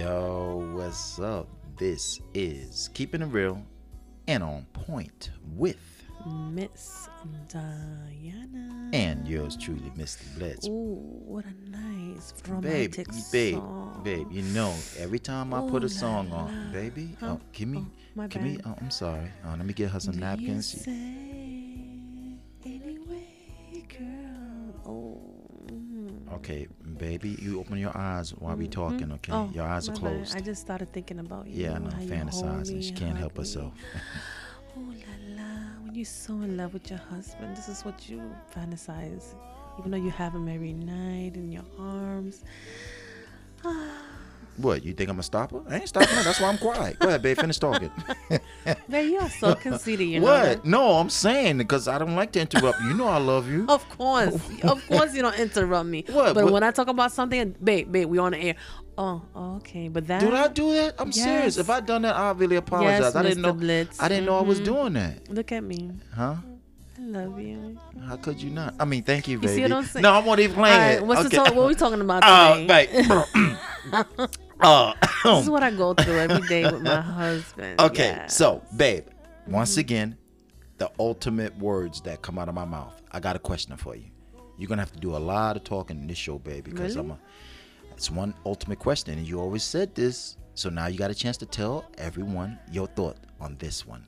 Yo, what's up? This is Keeping It Real and On Point with Miss Diana. and yours truly, Mr. Blitz. Ooh, what a nice Babe, romantic babe, song. babe, you know, every time I put a song la on, baby, Huh? oh, give me, Oh, my give me, oh, I'm sorry. Uh, let me get her some Do napkins. She- say anyway, girl? Oh. Okay, baby, you open your eyes while we Mhm. talking, okay? Oh, your eyes are my bad. closed. I just started thinking about you. yeah, I know, how you hold fantasizing. She can't help me. herself. Oh la la! When you're so in love with your husband, this is what you fantasize. Even though you have him every night in your arms. What, you think I'm gonna stop her? I ain't stopping her. That's why I'm quiet. Go ahead, babe, finish talking. Man, you are so conceited, you what? that? No, I'm saying because I don't like to interrupt you. Know I love you. Of course, of course, you don't interrupt me. What? But when I talk about something, babe, babe, we on the air. Oh, okay, but that. Did I do that? I'm serious. If I done that, I really apologize. Yes, I didn't Mr. know. Blitz. I didn't know I was Mhm. doing that. Look at me. Huh? I love you. How could you not? I mean, thank you, baby. You see what I'm saying? No, I'm not even All playing right, it. what's okay. the talk, what are we talking about Uh, today? Uh, This is what I go through every day with my husband. okay, Yeah. so, babe, once Mm-hmm. again, the ultimate words that come out of my mouth. I got a question for you. You're gonna have to do a lot of talking in this show, babe, because Really? I'm a. It's one ultimate question, and you always said this. So now you got a chance to tell everyone your thought on this one.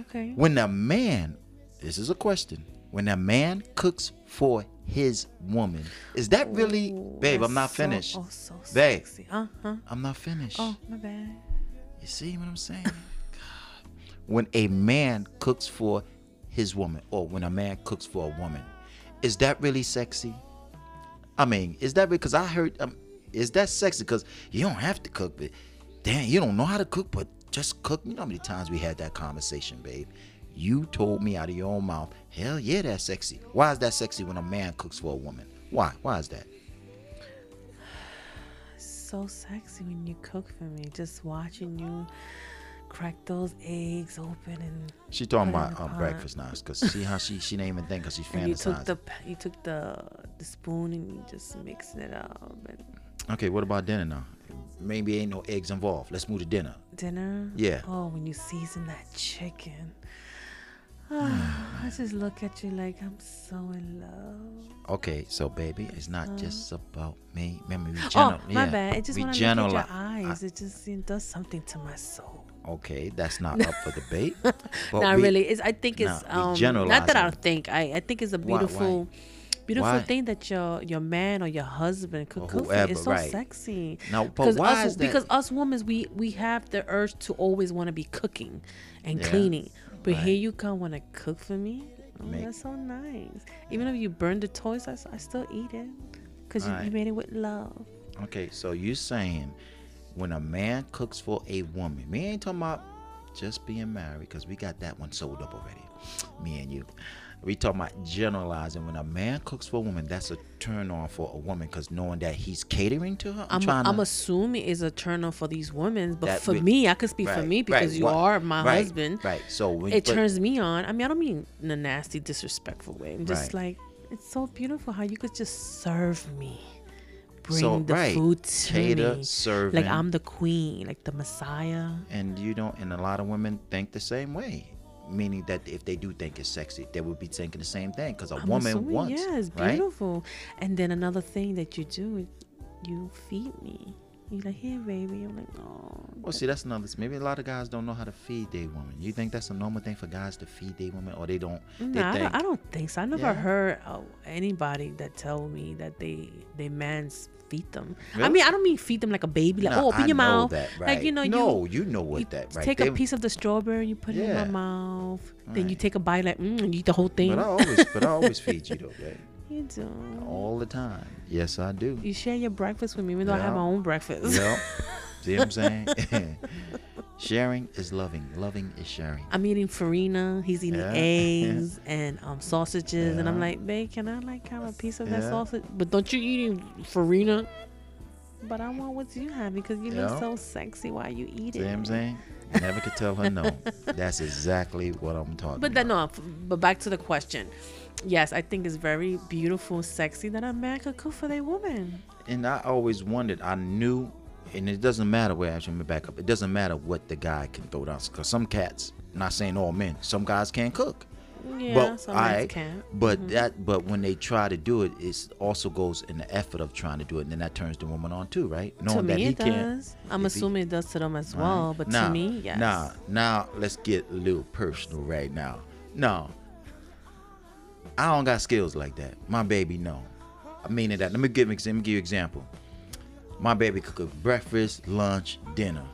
okay. When a man, this is a question, when a man cooks for his woman, is that really, Ooh, babe? I'm not so- finished. oh, so Babe. sexy. Uh huh. I'm not finished. Oh, my bad. You see what I'm saying? God. When a man cooks for his woman, or when a man cooks for a woman, is that really sexy? I mean, is that because I heard, um, is that sexy? Because you don't have to cook, but damn, you don't know how to cook, but just cook. You know how many times we had that conversation, babe? You told me out of your own mouth, hell yeah, that's sexy. Why is that sexy when a man cooks for a woman? Why? Why is that? So sexy when you cook for me. Just watching you crack those eggs open and She talking about uh, breakfast now, cause see how she she didn't even think, cause she's and you took the you took the the spoon and you just mixing it up and Okay, what about dinner now? Maybe ain't no eggs involved. Let's move to dinner. dinner. Yeah. Oh, when you season that chicken. Ah, I just look at you like I'm so in love. Okay, so baby, it's not Uh-huh. just about me. Remember, we general, Oh, general, my yeah, bad. It just when I look at your eyes, it just it does something to my soul. Okay, that's not up for debate. But not we- really. It's, I think it's nah, um not that I don't think. I, I think it's a Why- why? beautiful beautiful Why? thing that your your man or your husband could cook whoever, It's so right. sexy. No, but Because why us is that? because us women we we have the urge to always want to be cooking and cleaning. But right. here you come want to cook for me. Oh, Make- that's so nice. Even if you burn the toys, I still eat it because you, you made it with love. okay, so you saying when a man cooks for a woman, me ain't talking about just being married, because we got that one sold up already. Me and you. We talk about generalizing when a man cooks for a woman, that's a turn on for a woman, because knowing that he's catering to her. I'm, I'm, trying I'm to. assuming it's a turn on for these women, but for me, I could speak for me because right, you are my right, husband. Right. So when, it but- turns me on. I mean, I don't mean in a nasty, disrespectful way. I'm just Right. like, it's so beautiful how you could just serve me, bring So, the right. food to cater, me, serving, like I'm the queen, like the Messiah. and you don't. And a lot of women think the same way. Meaning that if they do think it's sexy, they would be thinking the same thing. Because a I'm woman assuming, wants, yeah, it's right? beautiful. And then another thing that you do, is you feed me. You're like, here, baby. I'm like, oh. Well, see, that's another. Maybe a lot of guys don't know how to feed their woman. You think that's a normal thing for guys to feed their woman, or they don't? They No, I don't, I don't think so. I never Yeah. heard of anybody that tell me that they they mans feed them. I mean, I don't mean feed them like a baby, like No, oh, open I your mouth, that, like you know, no, you, you know what you that, right? take They- a piece of the strawberry, and you put it in my mouth, then you take a bite, like mm, and you eat the whole thing. But I always, but I always feed you though, right? you do. All the time. Yes, I do. You share your breakfast with me, even though I have my own breakfast. Yep. See what I'm saying? sharing is loving. Loving is sharing. I'm eating farina. He's eating Yeah. eggs and um, sausages, and I'm like, babe, can I like have a piece of that sausage? But don't you eating farina? But I want what you have because you look so sexy while you eat See it. what I'm saying? Never could tell her no. That's exactly what I'm talking But about. then no, but back to the question. Yes, I think it's very beautiful, sexy that a man could cook for their woman. and I always wondered. I knew and it doesn't matter where actually let me back up. It doesn't matter what the guy can throw down because some cats, not saying all men, some guys can't cook. Yeah, but some I, can't. but mm-hmm. that, but when they try to do it, it also goes in the effort of trying to do it, and then that turns the woman on too, right? To Knowing that me, he it can't. does. I'm if he- assuming it does to them as Right. well. But now, to me, yes. Now, now let's get a little personal right now. No, I don't got skills like that. My baby, no. I mean that. Let me give let me give you an example. My baby could cook breakfast, lunch, dinner.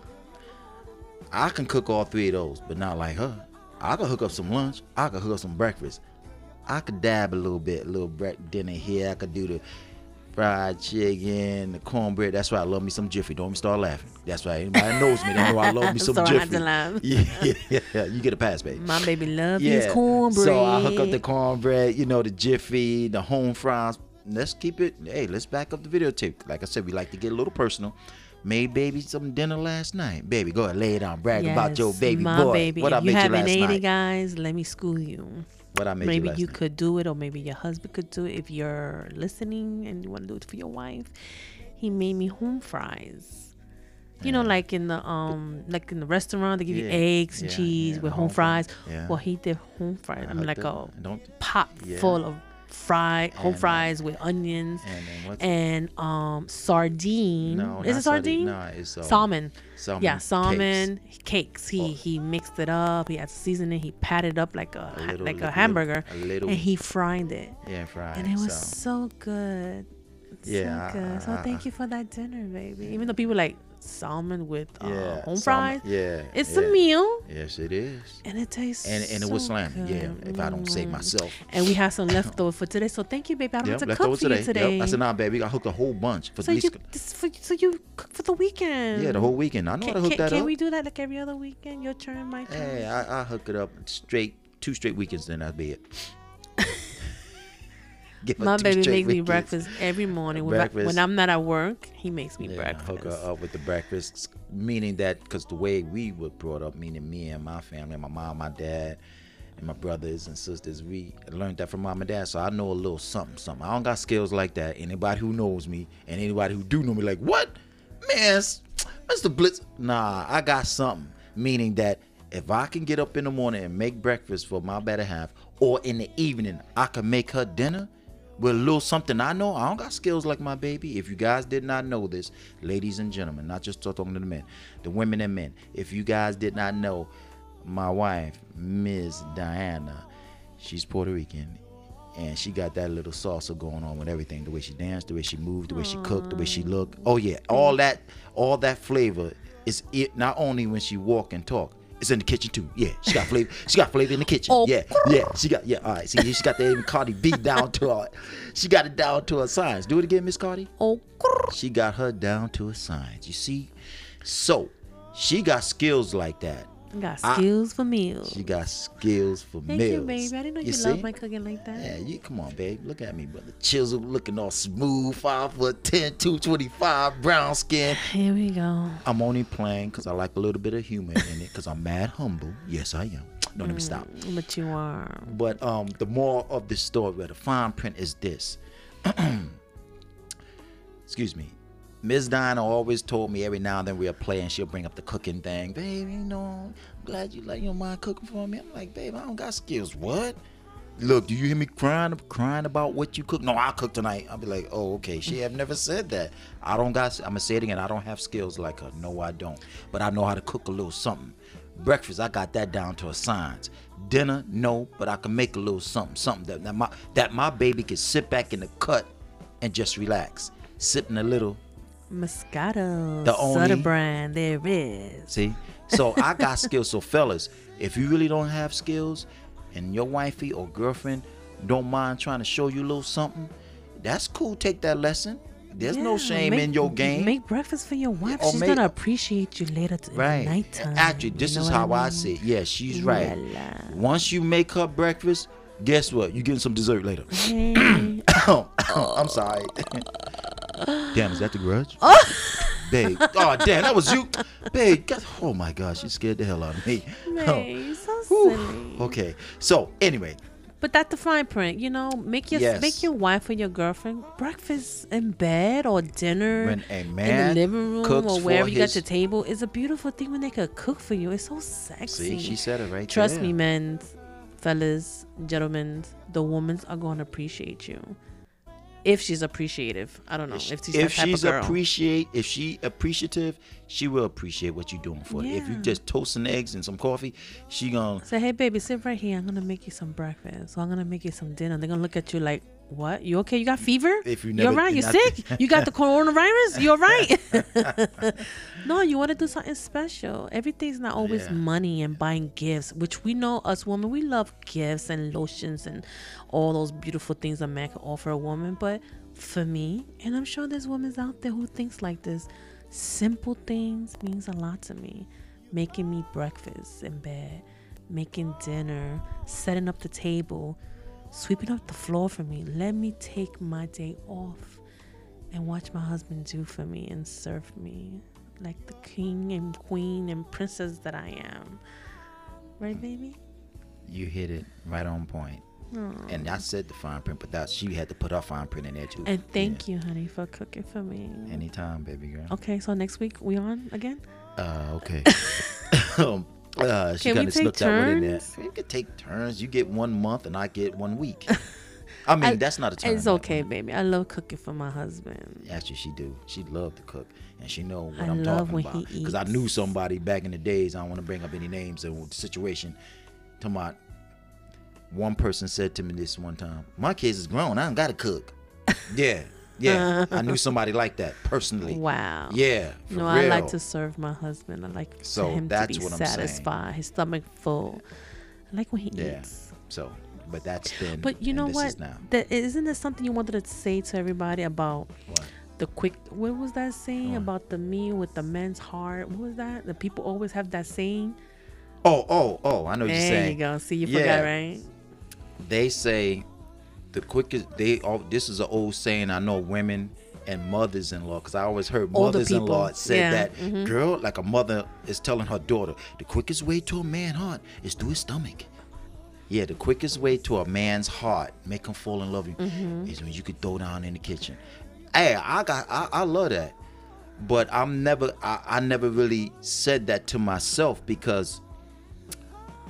I can cook all three of those, but not like her. I could hook up some lunch. I could hook up some breakfast. I could dab a little bit, a little bre- dinner here. I could do the fried chicken, the cornbread. That's why I love me some Jiffy. Don't even start laughing. That's why anybody knows me. They know I love me some had Jiffy. to laugh. Yeah, yeah, yeah. You get a pass, baby. My baby love his Yeah. cornbread. So I hook up the cornbread, you know, the Jiffy, the home fries. Let's keep it. Hey, let's back up the videotape. Like I said, we like to get a little personal. Made baby some dinner last night. Baby, go ahead, lay it on. Brag about your baby my boy. baby. What if I you made you haven't last ate it, night. guys, let me school you. What I made maybe you last you could do it, or maybe your husband could do it if you're listening and you want to do it for your wife. He made me home fries. You know, like in the um, like in the restaurant, they give you eggs and yeah, cheese yeah, with home home fries. yeah. Well, he did home fries. I mean, like a. Don't pot Yeah. full of fried home fries with onions and and um sardine. no? Is it sardine? No, it's um, Salmon. Salmon. Yeah, salmon cakes. He Oh. he mixed it up. He had seasoning. He patted up like a, A little- like little- a hamburger, a little- and he fried it, Yeah, fried. and it was so. so good. Yeah, so good. So thank you for that dinner, baby. Even though people like salmon with uh, yeah, home salmon- fries, Yeah, it's yeah. a meal, Yes, it is. and it tastes And and it was slamming. Yeah, if I don't say myself. And we have some leftover for today. So thank you, baby. I don't Yep, have to cook for you today. Yep. I said, nah, baby, I hooked a whole bunch for so you for, so you cook for the weekend. yeah, the whole weekend. I know how Can, to hook can, that can up. Can we do that like every other weekend? Your turn, my turn. Hey, I, I hook it up straight, two straight weekends, then that'd be it. Give My baby makes me breakfast every morning. When, I, Breakfast. when I'm not at work, he makes me Yeah, breakfast. hook her up with the breakfast, meaning that because the way we were brought up, meaning me and my family, my mom, my dad, and my brothers and sisters, we learned that from mom and dad. So I know a little something, something. I don't got skills like that. Anybody who knows me and anybody who do know me, like what, man, Mr. Blitz? Nah, I got something. Meaning that if I can get up in the morning and make breakfast for my better half, or in the evening I can make her dinner with a little something I know. I don't got skills like my baby. If you guys did not know this, ladies and gentlemen, not just talking to the men, the women and men. If you guys did not know, my wife, Ms. Diana, she's Puerto Rican. And she got that little salsa going on with everything. The way she danced, the way she moved, the way she cooked, the way she looked. Oh yeah, all that, all that flavor is it. Not only when she walk and talk, it's in the kitchen too. Yeah, she got flavor. She got flavor in the kitchen. Oh. Yeah, yeah. She got yeah. All right. See, she got that Cardi B down to her. She got it down to her science. Do it again, Miss Cardi. oh, She got her down to a science. You see, so she got skills like that. Got I- skills for meals. She got skills for Thank meals. Thank you, baby. I didn't know you, see? love my cooking like that. Yeah, you come on, babe. Look at me, brother. Chisel looking all smooth, five foot 10, 225, brown skin. Here we go. I'm only playing because I like a little bit of humor in it because I'm mad humble. Yes, I am. No, let me stop. But you are. But um, the moral of this story, where the fine print is this. Excuse me. Ms. Diana always told me every now and then we'll play and she'll bring up the cooking thing. Babe, you know, I'm glad you let your mind cooking for me. I'm like, babe, I don't got skills. What? Look, do you hear me crying crying about what you cook? No, I'll cook tonight. I'll be like, oh, okay. She have never said that. I don't got I'm gonna say it again. I don't have skills like her. No, I don't. But I know how to cook a little something. Breakfast, I got that down to a science. Dinner, no, but I can make a little something, something that, that my that my baby can sit back in the cut and just relax. Sipping a little Moscato. The only- Sutter brand. There is. See? So I got skills. So fellas, if you really don't have skills and your wifey or girlfriend don't mind trying to show you a little something, that's cool. Take that lesson. There's no shame make- in your game. Make breakfast for your wife. or She's make- gonna appreciate you later t- right. nighttime. Actually, this You know is how I mean? see it. Yeah, she's right. Once you make her breakfast, guess what? You're getting some dessert later. Hey. I'm sorry. damn, is that the grudge? Oh. Babe. Oh, damn, that was you. Babe, God- oh my gosh, you scared the hell out of me. Hey, you're oh. so Whew. silly. Okay, so anyway, But that's the fine print, you know. Make your Yes. make your wife or your girlfriend breakfast in bed or dinner When a in the living room cooks or wherever you got his- your table is a beautiful thing when they could cook for you. It's so sexy. See, she said it right Trust there. me, men, fellas, gentlemen, the women are going to appreciate you. If she's appreciative. I don't know. If she's, if she's of girl. appreciate if she appreciative she will appreciate what you're doing for her if you just toast some eggs and some coffee she gonna Say, hey, baby, sit right here. I'm to make you some breakfast. Or I'm to make you some dinner. They're to look at you like, what? You okay? You got fever? If you You're right. You're sick? You got the coronavirus? You're right. no, you want to do something special. Everything's not always Yeah. money and buying gifts, which we know us women, we love gifts and lotions and all those beautiful things a man can offer a woman. But for me, and I'm sure there's women out there who thinks like this, simple things means a lot to me. Making me breakfast in bed, making dinner, setting up the table, sweeping up the floor for me. Let me take my day off and watch my husband do for me and serve me like the king and queen and princess that I am. Right, baby? you hit it right on point Aw. and I said the fine print but that she had to put her fine print in there too And thank you, honey, for cooking for me. Anytime baby girl Okay, so next week we on again? uh okay um, uh, she Can we kind of take slipped that one in there. turns? We could take turns. You get one month and I get one week. I mean, I- that's not a turn. It's okay, baby. I love cooking for my husband. Actually, she do. She love to cook, and she know what I am love talking when about. Because I knew somebody back in the days. I don't want to bring up any names or the situation. To my one person said to me this one time, "My kids is grown. I don't got to cook." yeah, yeah. I uh-huh. knew somebody like that personally. Wow. Yeah, No, real. I like to serve my husband. I like So him to be I'm saying. satisfied, his stomach full. I like when he Yeah. eats. So, but that's then. But you know what? Is now. That isn't there something you wanted to say to everybody about What? the quick? What was that saying about the meal with the men's heart? What was that? The people always have that saying. Oh, oh, oh! I know what you're saying. There you go. See, you Yeah. forgot, right? they say the quickest they all this is an old saying i know women and mothers-in-law because i always heard mothers-in-law say Yeah, that mhm. girl like a mother is telling her daughter the quickest way to a man's heart is through his stomach yeah the quickest way to a man's heart make him fall in love with you Mm-hmm. is when you could throw down in the kitchen hey i got i, I love that but i'm never I, I never really said that to myself because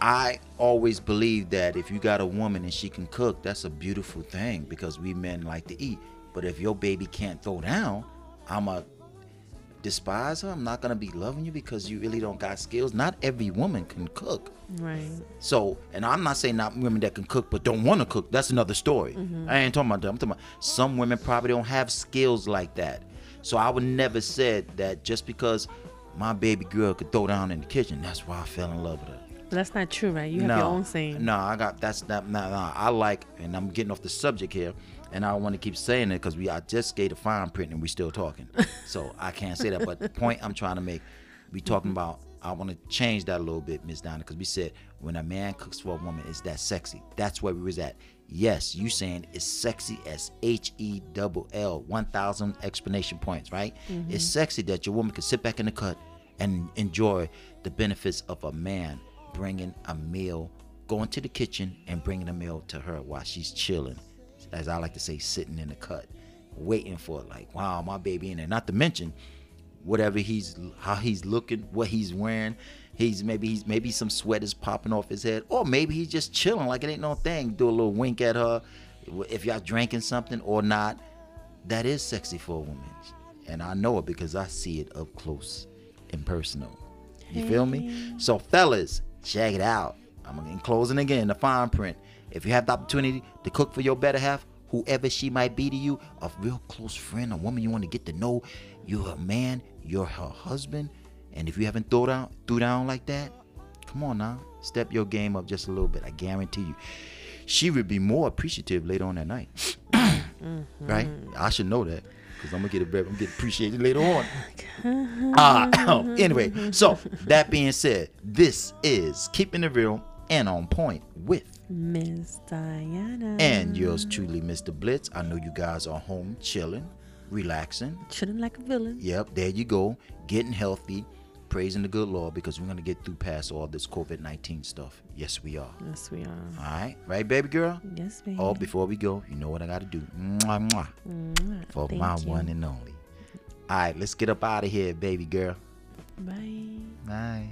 I always believe that if you got a woman and she can cook, that's a beautiful thing because we men like to eat. But if your baby can't throw down, I'm a despise her. I'm not gonna be loving you because you really don't got skills. Not every woman can cook. Right. So, and I'm not saying not women that can cook but don't want to cook. That's another story. Mm-hmm. I ain't talking about that. I'm talking about some women probably don't have skills like that. So I would never said that just because my baby girl could throw down in the kitchen, that's why I fell in love with her. That's not true, right? You have your own saying. No, I got that's not no, no. I like, and I'm getting off the subject here, and I want to keep saying it because we I just gave a fine print and we're still talking, so I can't say that. But the point I'm trying to make, we talking mm-hmm. about. I want to change that a little bit, Miss Donna, because we said when a man cooks for a woman, is that sexy? That's where we was at. Yes, you saying it's sexy as H E double L, one thousand explanation points, right? It's mm-hmm. sexy that your woman can sit back in the cut and enjoy the benefits of a man bringing a meal, going to the kitchen and bringing a meal to her while she's chilling, as I like to say, sitting in the cut, waiting for it. Like, wow, my baby in there. Not to mention whatever he's how he's looking, what he's wearing. He's maybe he's maybe some sweat is popping off his head, or maybe he's just chilling like it ain't no thing. Do a little wink at her, if y'all drinking something or not. That is sexy for a woman, and I know it because I see it up close and personal. You feel me? So, fellas, check it out. I'm in closing again the fine print. If you have the opportunity to cook for your better half, whoever she might be to you, a real close friend, a woman you want to get to know, you're her man, you're her husband, and if you haven't throw down, threw down like that, come on now, step your game up just a little bit. I guarantee you, she would be more appreciative later on that night. Right? I should know that because I'm gonna get it. Back. I'm gonna get appreciated later on. Ah, anyway, so that being said, this is keeping it real and on point with Miss Diana. and yours truly, Mr. Blitz. I know you guys are home chilling, relaxing. Chilling like a villain. Yep, there you go, getting healthy, praising the good Lord because we're gonna get through past all this COVID nineteen stuff. Yes, we are. Yes, we are. All right, right, baby girl. Yes, baby. Oh, before we go, you know what I gotta do. Mwah, mwah, Mwah. for Thank my you. one and only. All right, let's get up out of here, baby girl. Bye. Bye.